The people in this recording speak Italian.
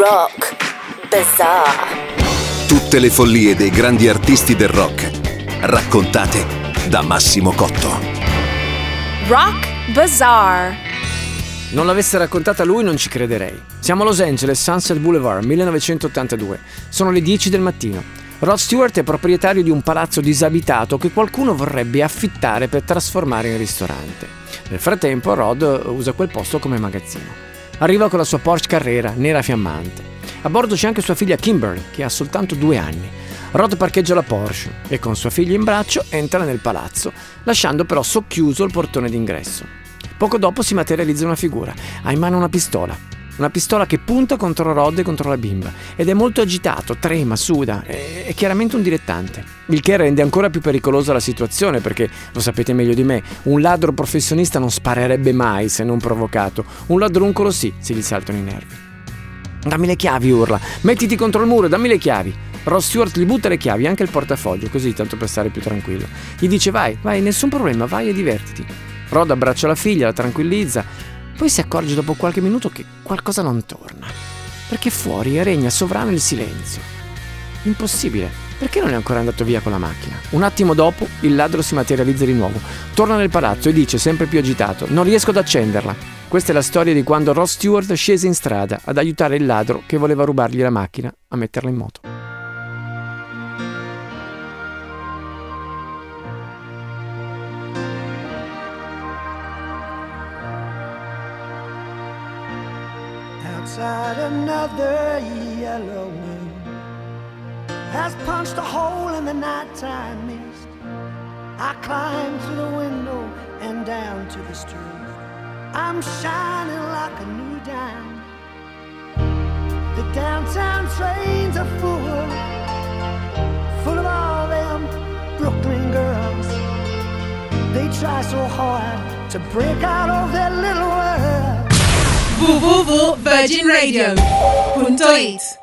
Rock Bazaar. Tutte le follie dei grandi artisti del rock, raccontate da Massimo Cotto. Rock Bazaar. Non l'avesse raccontata lui non ci crederei. Siamo a Los Angeles, Sunset Boulevard, 1982. Sono le 10 del mattino. Rod Stewart è proprietario di un palazzo disabitato che qualcuno vorrebbe affittare per trasformare in ristorante. Nel frattempo Rod usa quel posto come magazzino. Arriva con la sua Porsche Carrera, nera fiammante. A bordo c'è anche sua figlia Kimberly, che ha soltanto due anni. Rod parcheggia la Porsche e con sua figlia in braccio entra nel palazzo, lasciando però socchiuso il portone d'ingresso. Poco dopo si materializza una figura, ha in mano una pistola. Una pistola che punta contro Rod e contro la bimba ed è molto agitato, trema, suda, è, chiaramente un dilettante. Il che rende ancora più pericolosa la situazione perché, lo sapete meglio di me, un ladro professionista non sparerebbe mai se non provocato. Un ladruncolo sì, se gli saltano i nervi. Dammi le chiavi, urla. Mettiti contro il muro, dammi le chiavi. Ross Stewart gli butta le chiavi, anche il portafoglio, così tanto per stare più tranquillo. Gli dice vai, vai, nessun problema, vai e divertiti. Rod abbraccia la figlia, la tranquillizza, poi si accorge dopo qualche minuto che qualcosa non torna, perché fuori regna sovrano il silenzio. Impossibile, perché non è ancora andato via con la macchina? Un attimo dopo il ladro si materializza di nuovo, torna nel palazzo e dice sempre più agitato, non riesco ad accenderla. Questa è la storia di quando Ross Stewart scese in strada ad aiutare il ladro che voleva rubargli la macchina a metterla in moto. Outside another yellow wind has punched a hole in the nighttime mist. I climb through the window and down to the street. I'm shining like a new dime. The downtown trains are full, full of all them Brooklyn girls. They try so hard to break out of their little. www.virginradio.it